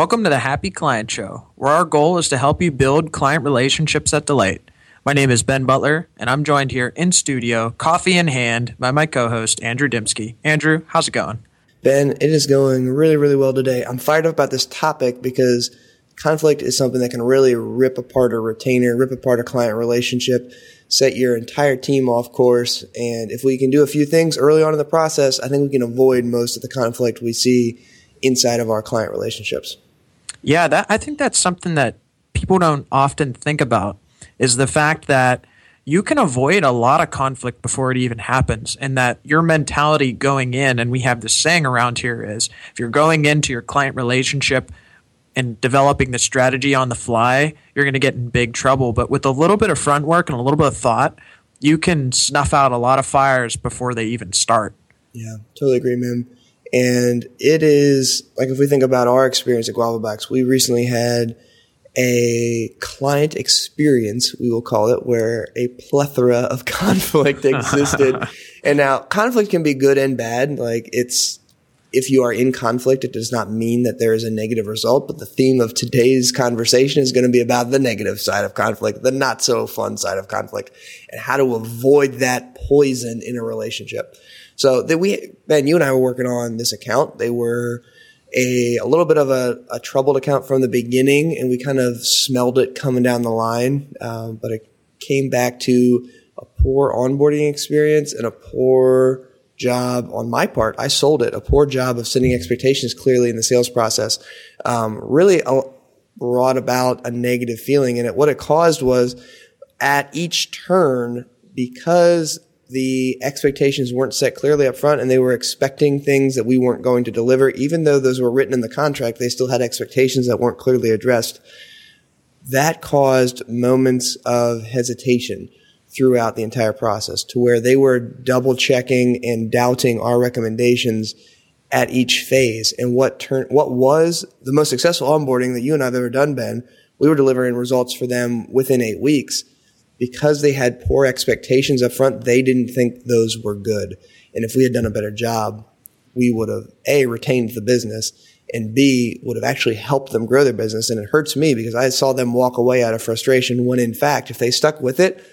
Welcome to the Happy Client Show, where our goal is to help you build client relationships at delight. My name is Ben Butler, and I'm joined here in studio, coffee in hand, by my co host, Andrew Dymski. Andrew, how's it going? Ben, it is going really, really well today. I'm fired up about this topic because conflict is something that can really rip apart a retainer, rip apart a client relationship, set your entire team off course. And if we can do a few things early on in the process, I think we can avoid most of the conflict we see inside of our client relationships. Yeah, that I think that's something that people don't often think about is the fact that you can avoid a lot of conflict before it even happens and that your mentality going in and we have this saying around here is if you're going into your client relationship and developing the strategy on the fly you're going to get in big trouble. But with a little bit of front work and a little bit of thought you can snuff out a lot of fires before they even start. Yeah totally agree man and it is like if we think about our experience at GuavaBox, we recently had a client experience, we will call it, where a plethora of conflict existed. and now conflict can be good and bad. Like it's, if you are in conflict, it does not mean that there is a negative result. But the theme of today's conversation is going to be about the negative side of conflict, the not so fun side of conflict, and how to avoid that poison in a relationship. So that we, Ben, you and I were working on this account. They were a, a little bit of a, a troubled account from the beginning, and we kind of smelled it coming down the line. Um, but it came back to a poor onboarding experience and a poor job on my part. I sold it. A poor job of setting expectations clearly in the sales process um, really uh, brought about a negative feeling. And it, what it caused was at each turn, because the expectations weren't set clearly up front and they were expecting things that we weren't going to deliver. Even though those were written in the contract, they still had expectations that weren't clearly addressed. That caused moments of hesitation throughout the entire process to where they were double checking and doubting our recommendations at each phase. And what turn, what was the most successful onboarding that you and I have ever done, Ben? We were delivering results for them within eight weeks because they had poor expectations up front, they didn't think those were good. And if we had done a better job, we would have A, retained the business and B, would have actually helped them grow their business. And it hurts me because I saw them walk away out of frustration when in fact, if they stuck with it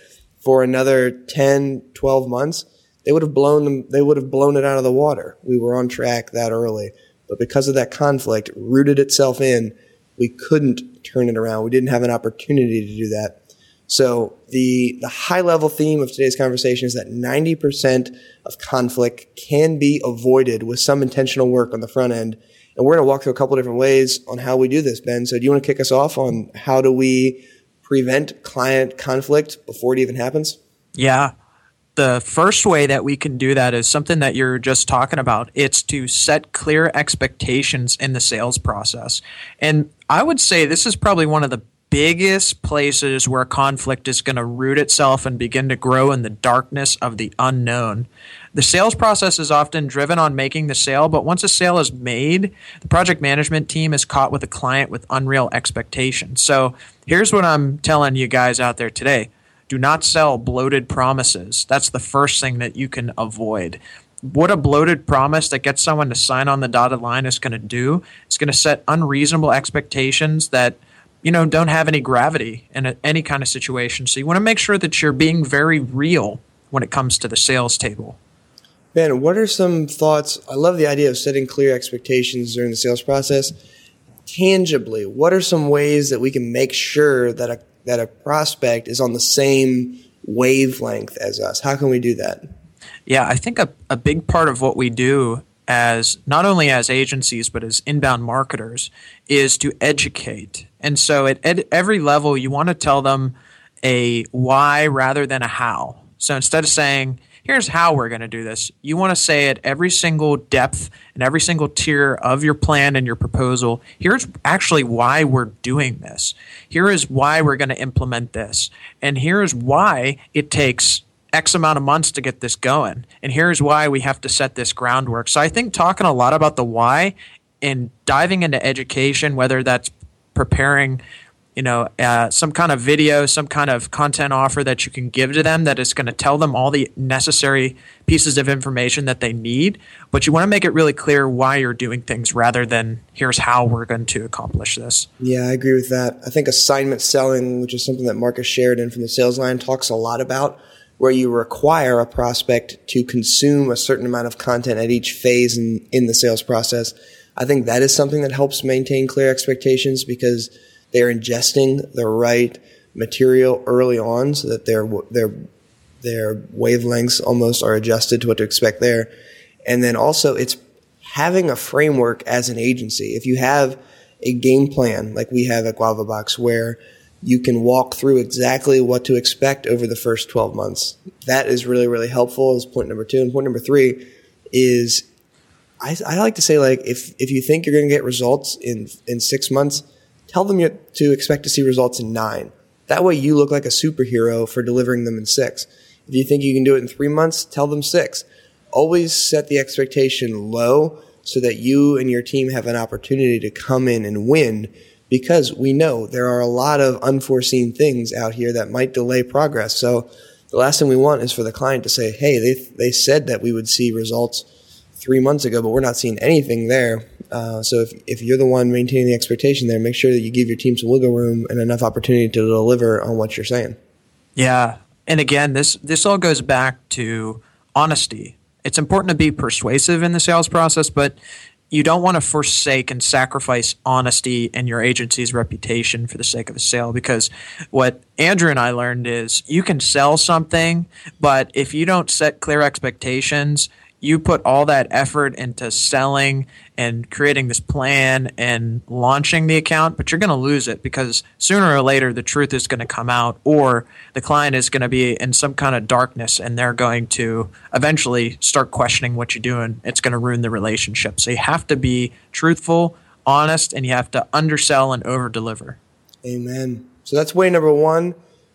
for another 10, 12 months, they would have blown them, they would have blown it out of the water. We were on track that early. But because of that conflict, rooted itself in, we couldn't turn it around. We didn't have an opportunity to do that. So the, the high level theme of today's conversation is that 90% of conflict can be avoided with some intentional work on the front end. And we're going to walk through a couple different ways on how we do this, Ben. So do you want to kick us off on how do we prevent client conflict before it even happens? Yeah. The first way that we can do that is something that you're just talking about. It's to set clear expectations in the sales process. And I would say this is probably one of the biggest places where conflict is going to root itself and begin to grow in the darkness of the unknown. The sales process is often driven on making the sale, but once a sale is made, the project management team is caught with a client with unreal expectations. So here's what I'm telling you guys out there today do not sell bloated promises. That's the first thing that you can avoid what a bloated promise that gets someone to sign on the dotted line is going to do. It's going to set unreasonable expectations that you know, don't have any gravity in a, any kind of situation. So you want to make sure that you're being very real when it comes to the sales table. Ben, what are some thoughts? I love the idea of setting clear expectations during the sales process. Tangibly, what are some ways that we can make sure that a that a prospect is on the same wavelength as us? How can we do that? Yeah, I think a, a big part of what we do as not only as agencies but as inbound marketers is to educate. And so at ed- every level, you want to tell them a why rather than a how. So instead of saying, here's how we're going to do this, you want to say at every single depth and every single tier of your plan and your proposal, here's actually why we're doing this. Here is why we're going to implement this. And here is why it takes X amount of months to get this going. And here's why we have to set this groundwork. So I think talking a lot about the why and diving into education, whether that's preparing you know, uh, some kind of video, some kind of content offer that you can give to them that is going to tell them all the necessary pieces of information that they need. But you want to make it really clear why you're doing things rather than here's how we're going to accomplish this. Yeah, I agree with that. I think assignment selling, which is something that Marcus Sheridan from the Sales Lion talks a lot about, where you require a prospect to consume a certain amount of content at each phase in, in the sales process. I think that is something that helps maintain clear expectations because – they're ingesting the right material early on so that their their their wavelengths almost are adjusted to what to expect there. And then also it's having a framework as an agency. If you have a game plan like we have at Guava Box where you can walk through exactly what to expect over the first 12 months. That is really, really helpful is point number two. And point number three is I, I like to say like if, if you think you're going to get results in, in six months, tell them to expect to see results in nine. That way you look like a superhero for delivering them in six. If you think you can do it in three months, tell them six. Always set the expectation low so that you and your team have an opportunity to come in and win because we know there are a lot of unforeseen things out here that might delay progress. So the last thing we want is for the client to say, Hey, they, they said that we would see results three months ago, but we're not seeing anything there. Uh, so if, if you're the one maintaining the expectation there, make sure that you give your team some wiggle room and enough opportunity to deliver on what you're saying. Yeah, and again, this this all goes back to honesty. It's important to be persuasive in the sales process, but you don't want to forsake and sacrifice honesty and your agency's reputation for the sake of a sale because what Andrew and I learned is you can sell something, but if you don't set clear expectations, you put all that effort into selling and creating this plan and launching the account, but you're going to lose it because sooner or later the truth is going to come out, or the client is going to be in some kind of darkness and they're going to eventually start questioning what you're doing. It's going to ruin the relationship. So you have to be truthful, honest, and you have to undersell and over deliver. Amen. So that's way number one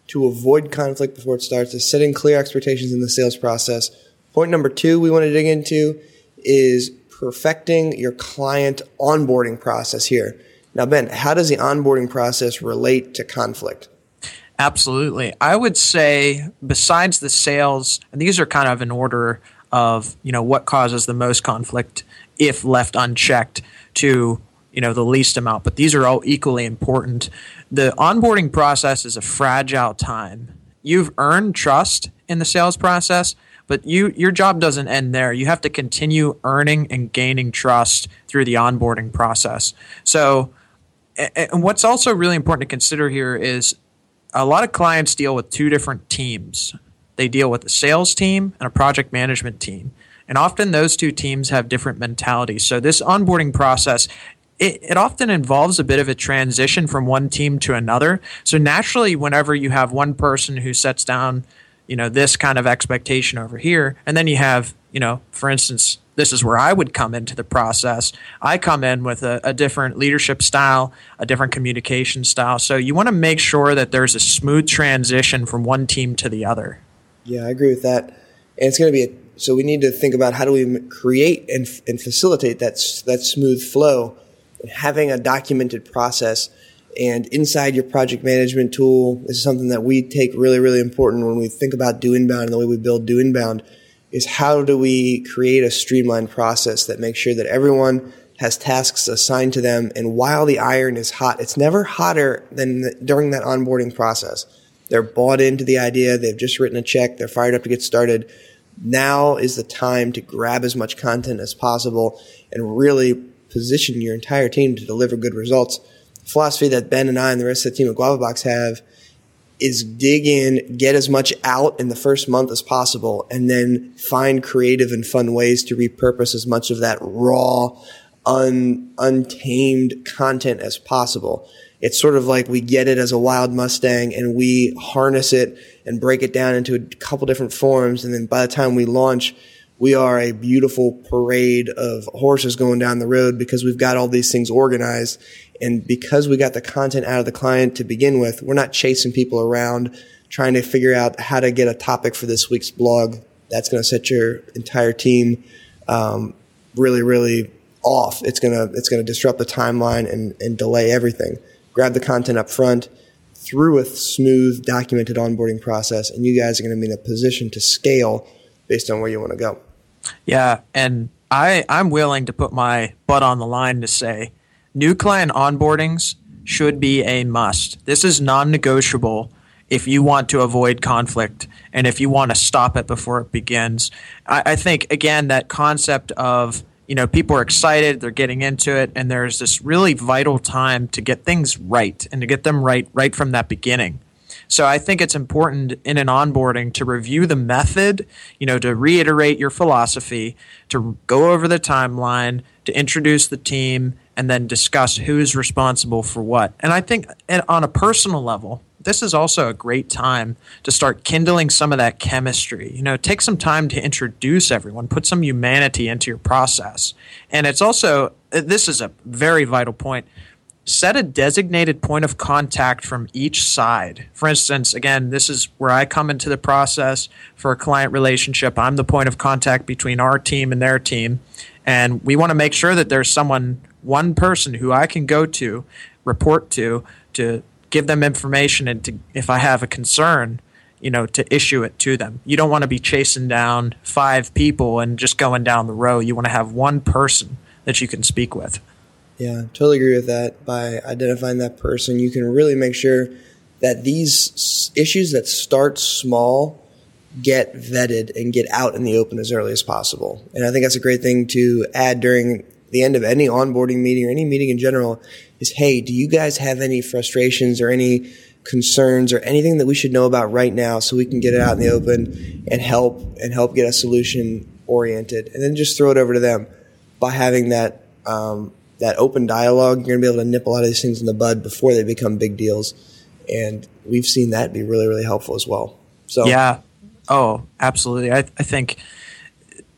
to avoid conflict before it starts is setting clear expectations in the sales process Point number two we want to dig into is perfecting your client onboarding process here. Now, Ben, how does the onboarding process relate to conflict? Absolutely. I would say, besides the sales, and these are kind of in order of you know what causes the most conflict if left unchecked to you know the least amount but these are all equally important the onboarding process is a fragile time you've earned trust in the sales process but you your job doesn't end there. You have to continue earning and gaining trust through the onboarding process. So and what's also really important to consider here is a lot of clients deal with two different teams. They deal with a sales team and a project management team. And often those two teams have different mentalities. So this onboarding process it, it, often involves a bit of a transition from one team to another. So naturally, whenever you have one person who sets down you know this kind of expectation over here. And then you have you know for instance this is where i would come into the process. I come in with a, a different leadership style a different communication style. So you want to make sure that there's a smooth transition from one team to the other. Yeah i agree with that. And it's going to be a, so we need to think about how do we create and, and facilitate that that smooth flow. Having a documented process and inside your project management tool, this is something that we take really, really important when we think about do inbound and the way we build do inbound is how do we create a streamlined process that makes sure that everyone has tasks assigned to them. And while the iron is hot, it's never hotter than the, during that onboarding process. They're bought into the idea. They've just written a check. They're fired up to get started. Now is the time to grab as much content as possible and really position your entire team to deliver good results philosophy that Ben and I and the rest of the team at Guava Box have is dig in, get as much out in the first month as possible, and then find creative and fun ways to repurpose as much of that raw, un, untamed content as possible. It's sort of like we get it as a wild Mustang and we harness it and break it down into a couple different forms. And then by the time we launch, we are a beautiful parade of horses going down the road because we've got all these things organized. And because we got the content out of the client to begin with, we're not chasing people around trying to figure out how to get a topic for this week's blog. That's going to set your entire team um, really, really off. It's gonna it's gonna disrupt the timeline and, and delay everything. grab the content up front through a smooth, documented onboarding process, and you guys are going to be in a position to scale based on where you want to go. Yeah, and I I'm willing to put my butt on the line to say new client onboardings should be a must. This is non-negotiable if you want to avoid conflict and if you want to stop it before it begins. I, I think again that concept of you know people are excited they're getting into it and there's this really vital time to get things right and to get them right right from that beginning so i think it's important in an onboarding to review the method you know to reiterate your philosophy to go over the timeline to introduce the team and then discuss who's responsible for what and i think on a personal level this is also a great time to start kindling some of that chemistry. You know, take some time to introduce everyone, put some humanity into your process. And it's also, this is a very vital point. Set a designated point of contact from each side. For instance, again, this is where I come into the process for a client relationship. I'm the point of contact between our team and their team. And we want to make sure that there's someone, one person who I can go to, report to, to give them information and to, if I have a concern, you know, to issue it to them. You don't want to be chasing down five people and just going down the row. You want to have one person that you can speak with. Yeah, totally agree with that. By identifying that person, you can really make sure that these issues that start small get vetted and get out in the open as early as possible. And I think that's a great thing to add during the end of any onboarding meeting or any meeting in general is, hey, do you guys have any frustrations or any concerns or anything that we should know about right now so we can get it out in the open and help and help get a solution oriented and then just throw it over to them by having that um, that open dialogue you're going to be able to nip a lot of these things in the bud before they become big deals and we've seen that be really really helpful as well so yeah oh absolutely i, I think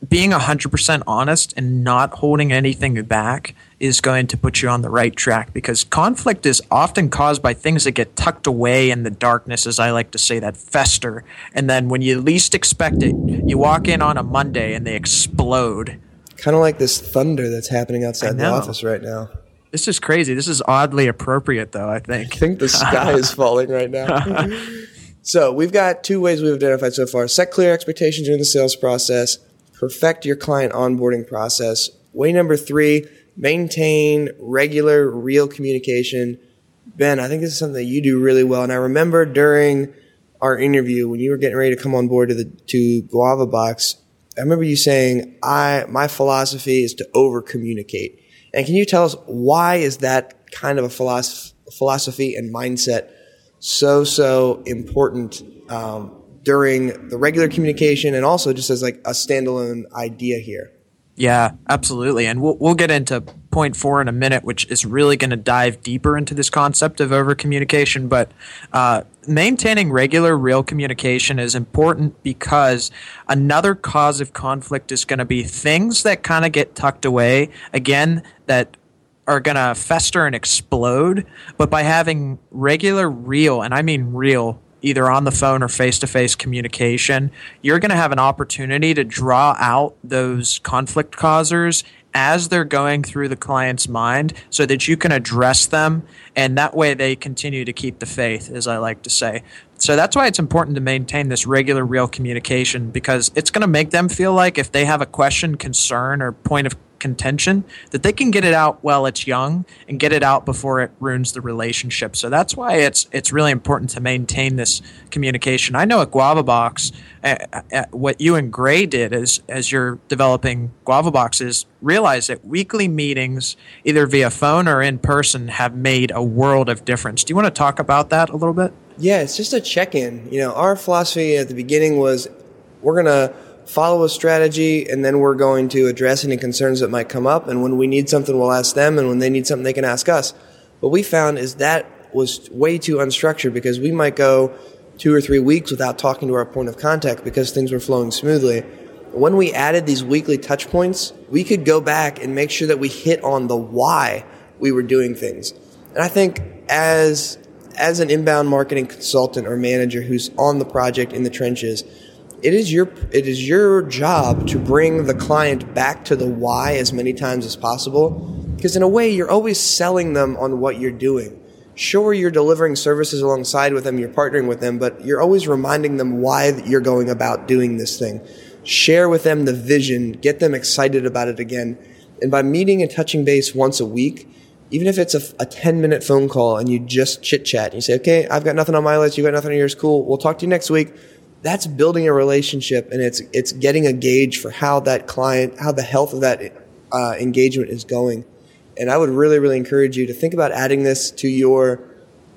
being 100% honest and not holding anything back is going to put you on the right track because conflict is often caused by things that get tucked away in the darkness, as I like to say, that fester. And then when you least expect it, you walk in on a Monday and they explode. Kind of like this thunder that's happening outside the office right now. This is crazy. This is oddly appropriate, though, I think. I think the sky is falling right now. so, we've got two ways we've identified so far set clear expectations during the sales process, perfect your client onboarding process. Way number three, maintain regular, real communication. Ben, I think this is something that you do really well. And I remember during our interview when you were getting ready to come on board to the to Guava Box, I remember you saying, "I my philosophy is to over communicate." And can you tell us why is that kind of a philosophy, and mindset so so important um, during the regular communication and also just as like a standalone idea here? Yeah, absolutely. And we'll, we'll get into point four in a minute, which is really going to dive deeper into this concept of over communication. But uh, maintaining regular, real communication is important because another cause of conflict is going to be things that kind of get tucked away. Again, that are going to fester and explode. But by having regular, real, and I mean real either on the phone or face to face communication, you're going to have an opportunity to draw out those conflict causers as they're going through the client's mind so that you can address them and that way they continue to keep the faith as i like to say. So that's why it's important to maintain this regular real communication because it's going to make them feel like if they have a question concern or point of contention that they can get it out while it's young and get it out before it ruins the relationship. So that's why it's it's really important to maintain this communication. I know at Guava Box, uh, uh, what you and Gray did as as you're developing Guava Boxes, realize that weekly meetings, either via phone or in person, have made a world of difference. Do you want to talk about that a little bit? Yeah, it's just a check in. You know, our philosophy at the beginning was we're gonna follow a strategy, and then we're going to address any concerns that might come up. And when we need something, we'll ask them, and when they need something, they can ask us. What we found is that was way too unstructured because we might go two or three weeks without talking to our point of contact because things were flowing smoothly. When we added these weekly touch points, we could go back and make sure that we hit on the why we were doing things. And I think as as an inbound marketing consultant or manager who's on the project in the trenches, it is your it is your job to bring the client back to the why as many times as possible because in a way you're always selling them on what you're doing sure you're delivering services alongside with them, you're partnering with them, but you're always reminding them why you're going about doing this thing. Share with them the vision, get them excited about it again. And by meeting and touching base once a week, even if it's a, a 10 minute phone call and you just chit chat, and you say, okay, I've got nothing on my list, you got nothing on yours, cool, we'll talk to you next week. That's building a relationship and it's, it's getting a gauge for how that client, how the health of that uh, engagement is going. And I would really, really encourage you to think about adding this to your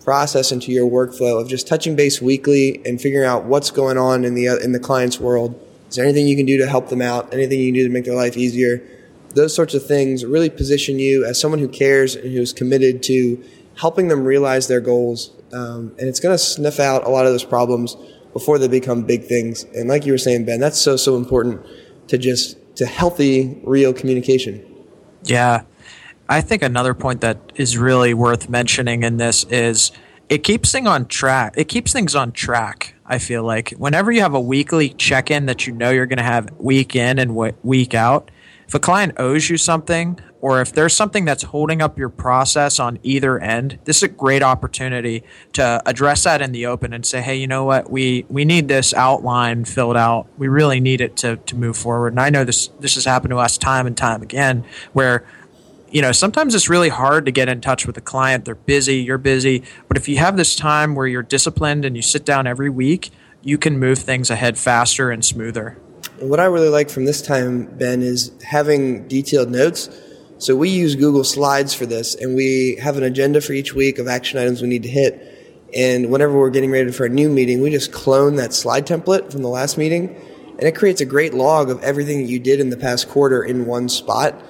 process and to your workflow of just touching base weekly and figuring out what's going on in the in the client's world. Is there anything you can do to help them out? Anything you can do to make their life easier? Those sorts of things really position you as someone who cares and who's committed to helping them realize their goals. Um, and it's going to sniff out a lot of those problems before they become big things. And like you were saying, Ben, that's so so important to just to healthy, real communication. Yeah. I think another point that is really worth mentioning in this is it keeps things on track. It keeps things on track. I feel like whenever you have a weekly check-in that you know you're going to have week in and week out, if a client owes you something or if there's something that's holding up your process on either end, this is a great opportunity to address that in the open and say, hey, you know what, we we need this outline filled out. We really need it to to move forward. And I know this this has happened to us time and time again where you know, sometimes it's really hard to get in touch with a client. They're busy, you're busy. But if you have this time where you're disciplined and you sit down every week, you can move things ahead faster and smoother. What I really like from this time, Ben, is having detailed notes. So we use Google Slides for this, and we have an agenda for each week of action items we need to hit. And whenever we're getting ready for a new meeting, we just clone that slide template from the last meeting, and it creates a great log of everything that you did in the past quarter in one spot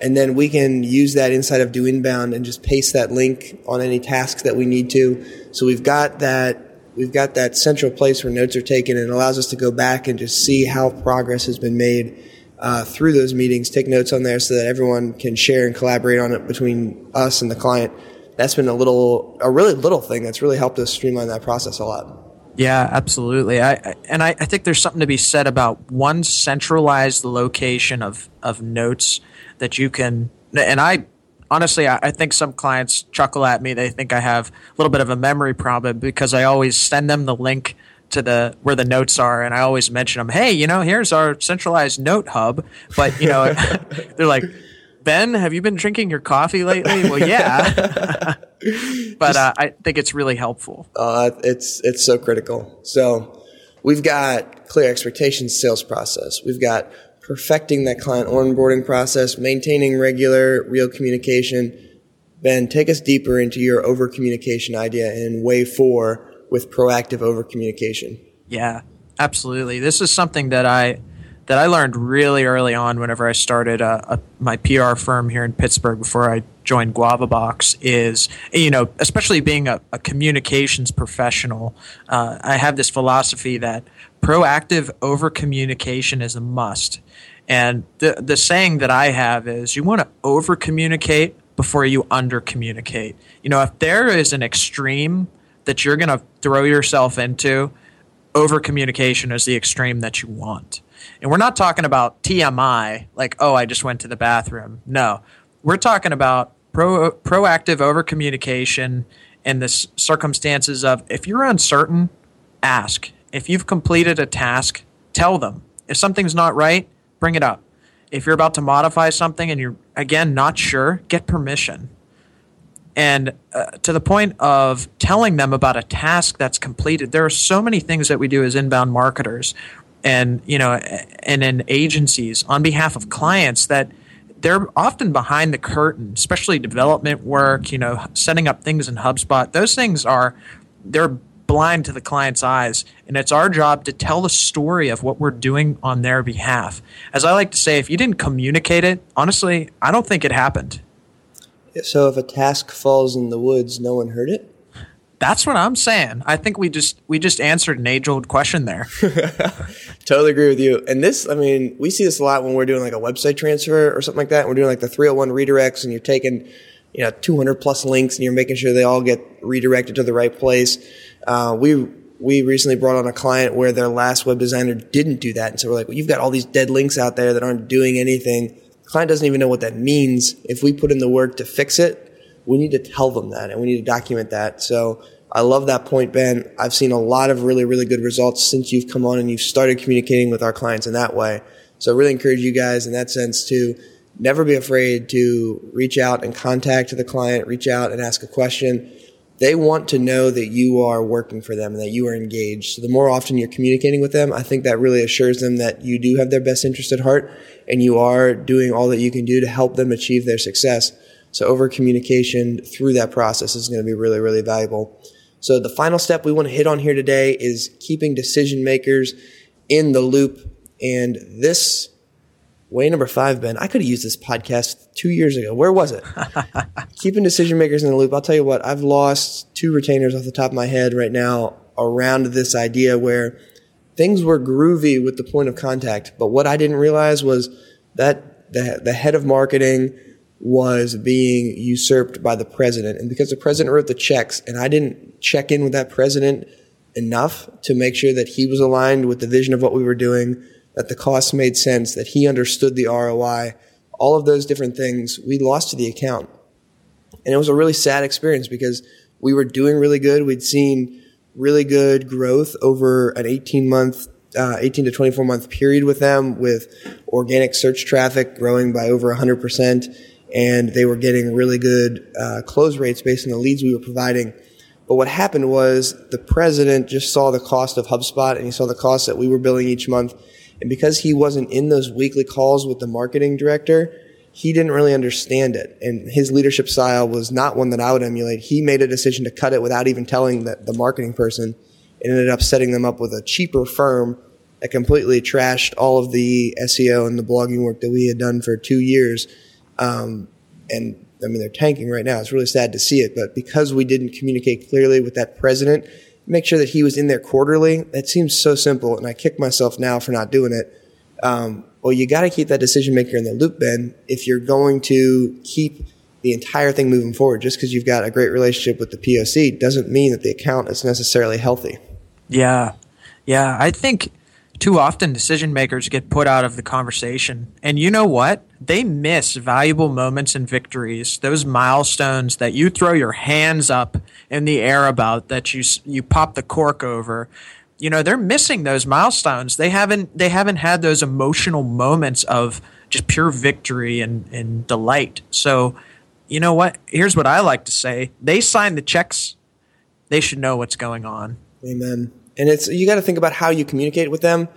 and then we can use that inside of Do Inbound and just paste that link on any tasks that we need to. So we've got that we've got that central place where notes are taken, and it allows us to go back and just see how progress has been made uh, through those meetings. Take notes on there so that everyone can share and collaborate on it between us and the client. That's been a little, a really little thing that's really helped us streamline that process a lot. Yeah, absolutely. I, and I, I think there's something to be said about one centralized location of, of notes that you can. And I honestly, I, I, think some clients chuckle at me. They think I have a little bit of a memory problem because I always send them the link to the where the notes are, and I always mention them. Hey, you know, here's our centralized note hub. But you know, they're like. Ben, have you been drinking your coffee lately? Well, yeah, but uh, I think it's really helpful. Uh, it's it's so critical. So we've got clear expectations sales process. We've got perfecting that client onboarding process, maintaining regular, real communication. Ben, take us deeper into your over communication idea in way four with proactive over communication. Yeah, absolutely. This is something that I that I learned really early on whenever I started a, a, my PR firm here in Pittsburgh before I joined GuavaBox is, you know, especially being a, a communications professional, uh, I have this philosophy that proactive over communication is a must. And the the saying that I have is you want to over communicate before you under communicate. You know, if there is an extreme that you're going to throw yourself into, over communication is the extreme that you want. And we're not talking about TMI, like, oh, I just went to the bathroom. No, we're talking about pro, proactive over communication in the circumstances of if you're uncertain, ask. If you've completed a task, tell them. If something's not right, bring it up. If you're about to modify something and you're, again, not sure, get permission. And uh, to the point of telling them about a task that's completed, there are so many things that we do as inbound marketers and, you know, and in agencies on behalf of clients that they're often behind the curtain, especially development work, you know, setting up things in HubSpot. Those things are, they're blind to the client's eyes. And it's our job to tell the story of what we're doing on their behalf. As I like to say, if you didn't communicate it, honestly, I don't think it happened. So if a task falls in the woods, no one heard it? That's what I'm saying. I think we just we just answered an age old question there. totally agree with you. And this, I mean, we see this a lot when we're doing like a website transfer or something like that. We're doing like the 301 redirects, and you're taking you know 200 plus links, and you're making sure they all get redirected to the right place. Uh, we we recently brought on a client where their last web designer didn't do that, and so we're like, well, you've got all these dead links out there that aren't doing anything. Client doesn't even know what that means. If we put in the work to fix it, we need to tell them that and we need to document that. So I love that point, Ben. I've seen a lot of really, really good results since you've come on and you've started communicating with our clients in that way. So I really encourage you guys in that sense to never be afraid to reach out and contact the client, reach out and ask a question. They want to know that you are working for them and that you are engaged. So the more often you're communicating with them, I think that really assures them that you do have their best interest at heart and you are doing all that you can do to help them achieve their success. So over communication through that process is going to be really, really valuable. So the final step we want to hit on here today is keeping decision makers in the loop. And this way number five, Ben, I could have used this podcast two years ago. Where was it? keeping decision makers in the loop. I'll tell you what, I've lost two retainers off the top of my head right now around this idea where things were groovy with the point of contact. But what I didn't realize was that the, the head of marketing, was being usurped by the president. And because the president wrote the checks and I didn't check in with that president enough to make sure that he was aligned with the vision of what we were doing, that the costs made sense, that he understood the ROI, all of those different things, we lost to the account. And it was a really sad experience because we were doing really good. We'd seen really good growth over an 18 month uh, 18 to 24 month period with them with organic search traffic growing by over 100% and they were getting really good uh, close rates based on the leads we were providing. But what happened was the president just saw the cost of HubSpot and he saw the cost that we were billing each month. And because he wasn't in those weekly calls with the marketing director, he didn't really understand it. And his leadership style was not one that I would emulate. He made a decision to cut it without even telling the, the marketing person and ended up setting them up with a cheaper firm that completely trashed all of the SEO and the blogging work that we had done for two years um, and I mean, they're tanking right now. It's really sad to see it, but because we didn't communicate clearly with that president, make sure that he was in there quarterly. That seems so simple, and I kick myself now for not doing it. Um, well, you got to keep that decision maker in the loop, Ben, if you're going to keep the entire thing moving forward. Just because you've got a great relationship with the POC doesn't mean that the account is necessarily healthy. Yeah. Yeah. I think too often decision makers get put out of the conversation. And you know what? They miss valuable moments and victories, those milestones that you throw your hands up in the air about, that you you pop the cork over. You know, they're missing those milestones. They haven't they haven't had those emotional moments of just pure victory and, and delight. So, you know what? Here's what I like to say. They sign the checks. They should know what's going on. Amen and it's you got to think about how you communicate with them.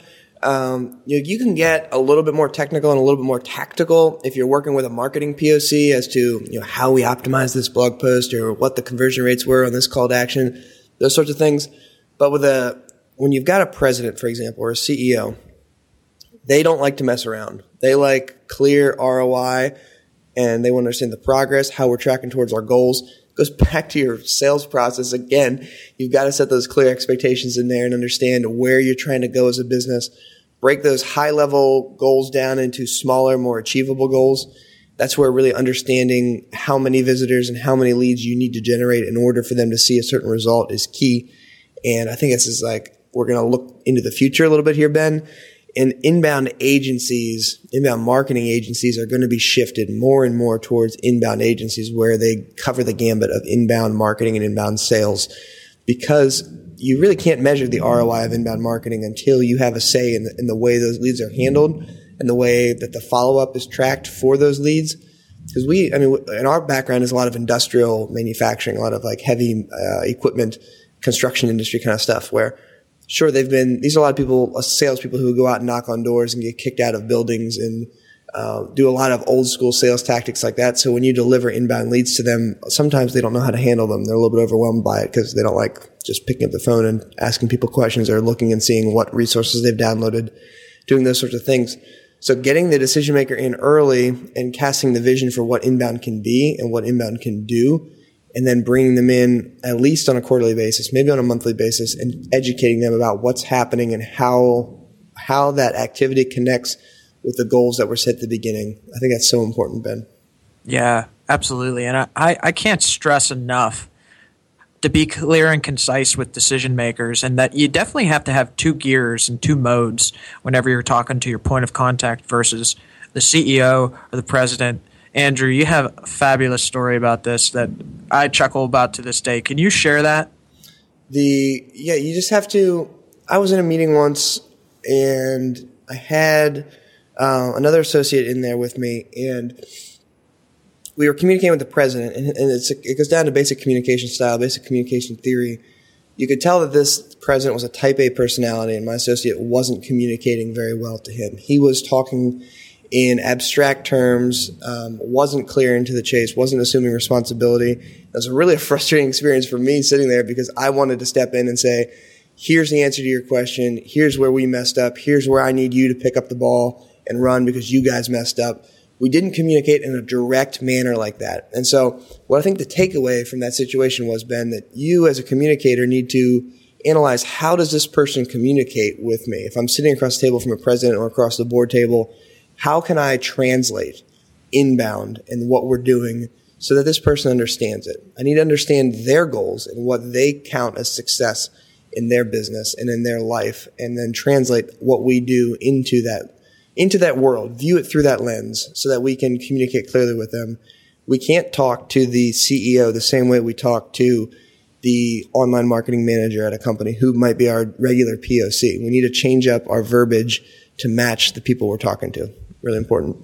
Um, you, know, you can get a little bit more technical and a little bit more tactical if you're working with a marketing POC as to you know how we optimize this blog post or what the conversion rates were on this call to action, those sorts of things. But with a when you've got a president, for example, or a CEO, they don't like to mess around. They like clear ROI and they want to understand the progress, how we're tracking towards our goals goes back to your sales process again. You've got to set those clear expectations in there and understand where you're trying to go as a business. Break those high level goals down into smaller, more achievable goals. That's where really understanding how many visitors and how many leads you need to generate in order for them to see a certain result is key. And I think this is like, we're going to look into the future a little bit here, Ben and inbound agencies, inbound marketing agencies are going to be shifted more and more towards inbound agencies where they cover the gambit of inbound marketing and inbound sales because you really can't measure the ROI of inbound marketing until you have a say in the, in the way those leads are handled and the way that the follow up is tracked for those leads. Because we, I mean, in our background is a lot of industrial manufacturing, a lot of like heavy uh, equipment, construction industry kind of stuff where sure they've been these are a lot of people uh, salespeople who go out and knock on doors and get kicked out of buildings and uh, do a lot of old school sales tactics like that. So when you deliver inbound leads to them, sometimes they don't know how to handle them. They're a little bit overwhelmed by it because they don't like just picking up the phone and asking people questions or looking and seeing what resources they've downloaded, doing those sorts of things. So getting the decision maker in early and casting the vision for what inbound can be and what inbound can do and then bringing them in at least on a quarterly basis, maybe on a monthly basis, and educating them about what's happening and how how that activity connects with the goals that were set at the beginning. I think that's so important, Ben. Yeah, absolutely. And I, I can't stress enough to be clear and concise with decision makers and that you definitely have to have two gears and two modes whenever you're talking to your point of contact versus the CEO or the president Andrew, you have a fabulous story about this that I chuckle about to this day. Can you share that? The yeah, you just have to. I was in a meeting once, and I had uh, another associate in there with me, and we were communicating with the president, and, and it goes down to basic communication style, basic communication theory. You could tell that this president was a type A personality, and my associate wasn't communicating very well to him. He was talking in abstract terms, um, wasn't clear into the chase, wasn't assuming responsibility. It was really a frustrating experience for me sitting there because I wanted to step in and say, here's the answer to your question. Here's where we messed up. Here's where I need you to pick up the ball and run because you guys messed up. We didn't communicate in a direct manner like that. And so what I think the takeaway from that situation was, Ben, that you as a communicator need to analyze how does this person communicate with me? If I'm sitting across the table from a president or across the board table, how can I translate inbound and what we're doing so that this person understands it? I need to understand their goals and what they count as success in their business and in their life and then translate what we do into that into that world, view it through that lens so that we can communicate clearly with them. We can't talk to the CEO the same way we talk to the online marketing manager at a company who might be our regular POC. We need to change up our verbiage to match the people we're talking to. Really important.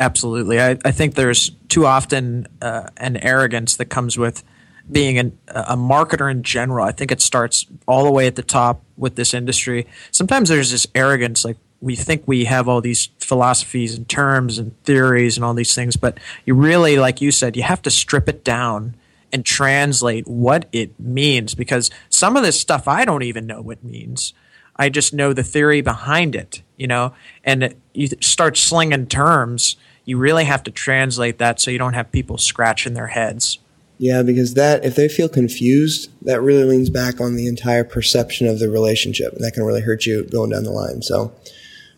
Absolutely. I, I think there's too often uh, an arrogance that comes with being an, a marketer in general. I think it starts all the way at the top with this industry. Sometimes there's this arrogance, like we think we have all these philosophies and terms and theories and all these things, but you really, like you said, you have to strip it down and translate what it means because some of this stuff I don't even know what it means. I just know the theory behind it, you know, and you start slinging terms. You really have to translate that so you don't have people scratching their heads. Yeah, because that, if they feel confused, that really leans back on the entire perception of the relationship. And that can really hurt you going down the line. So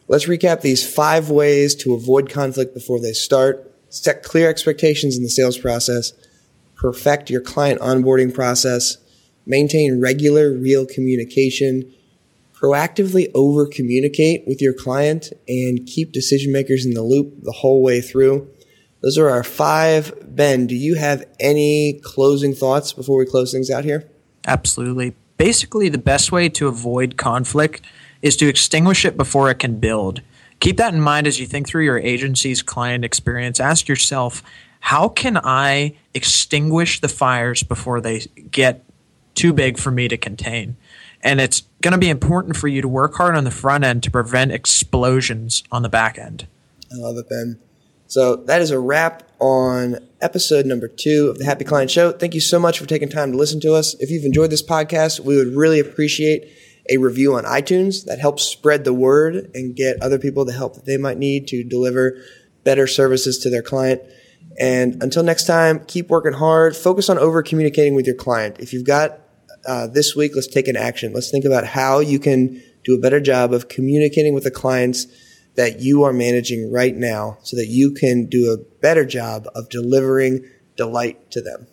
let's recap these five ways to avoid conflict before they start. Set clear expectations in the sales process. Perfect your client onboarding process. Maintain regular, real communication. Proactively over communicate with your client and keep decision makers in the loop the whole way through. Those are our five. Ben, do you have any closing thoughts before we close things out here? Absolutely. Basically, the best way to avoid conflict is to extinguish it before it can build. Keep that in mind as you think through your agency's client experience. Ask yourself, how can I extinguish the fires before they get too big for me to contain? And it's going to be important for you to work hard on the front end to prevent explosions on the back end. I love it, Ben. So that is a wrap on episode number two of the Happy Client Show. Thank you so much for taking time to listen to us. If you've enjoyed this podcast, we would really appreciate a review on iTunes. That helps spread the word and get other people the help that they might need to deliver better services to their client. And until next time, keep working hard. Focus on over communicating with your client. If you've got uh, this week, let's take an action. Let's think about how you can do a better job of communicating with the clients that you are managing right now so that you can do a better job of delivering delight to them.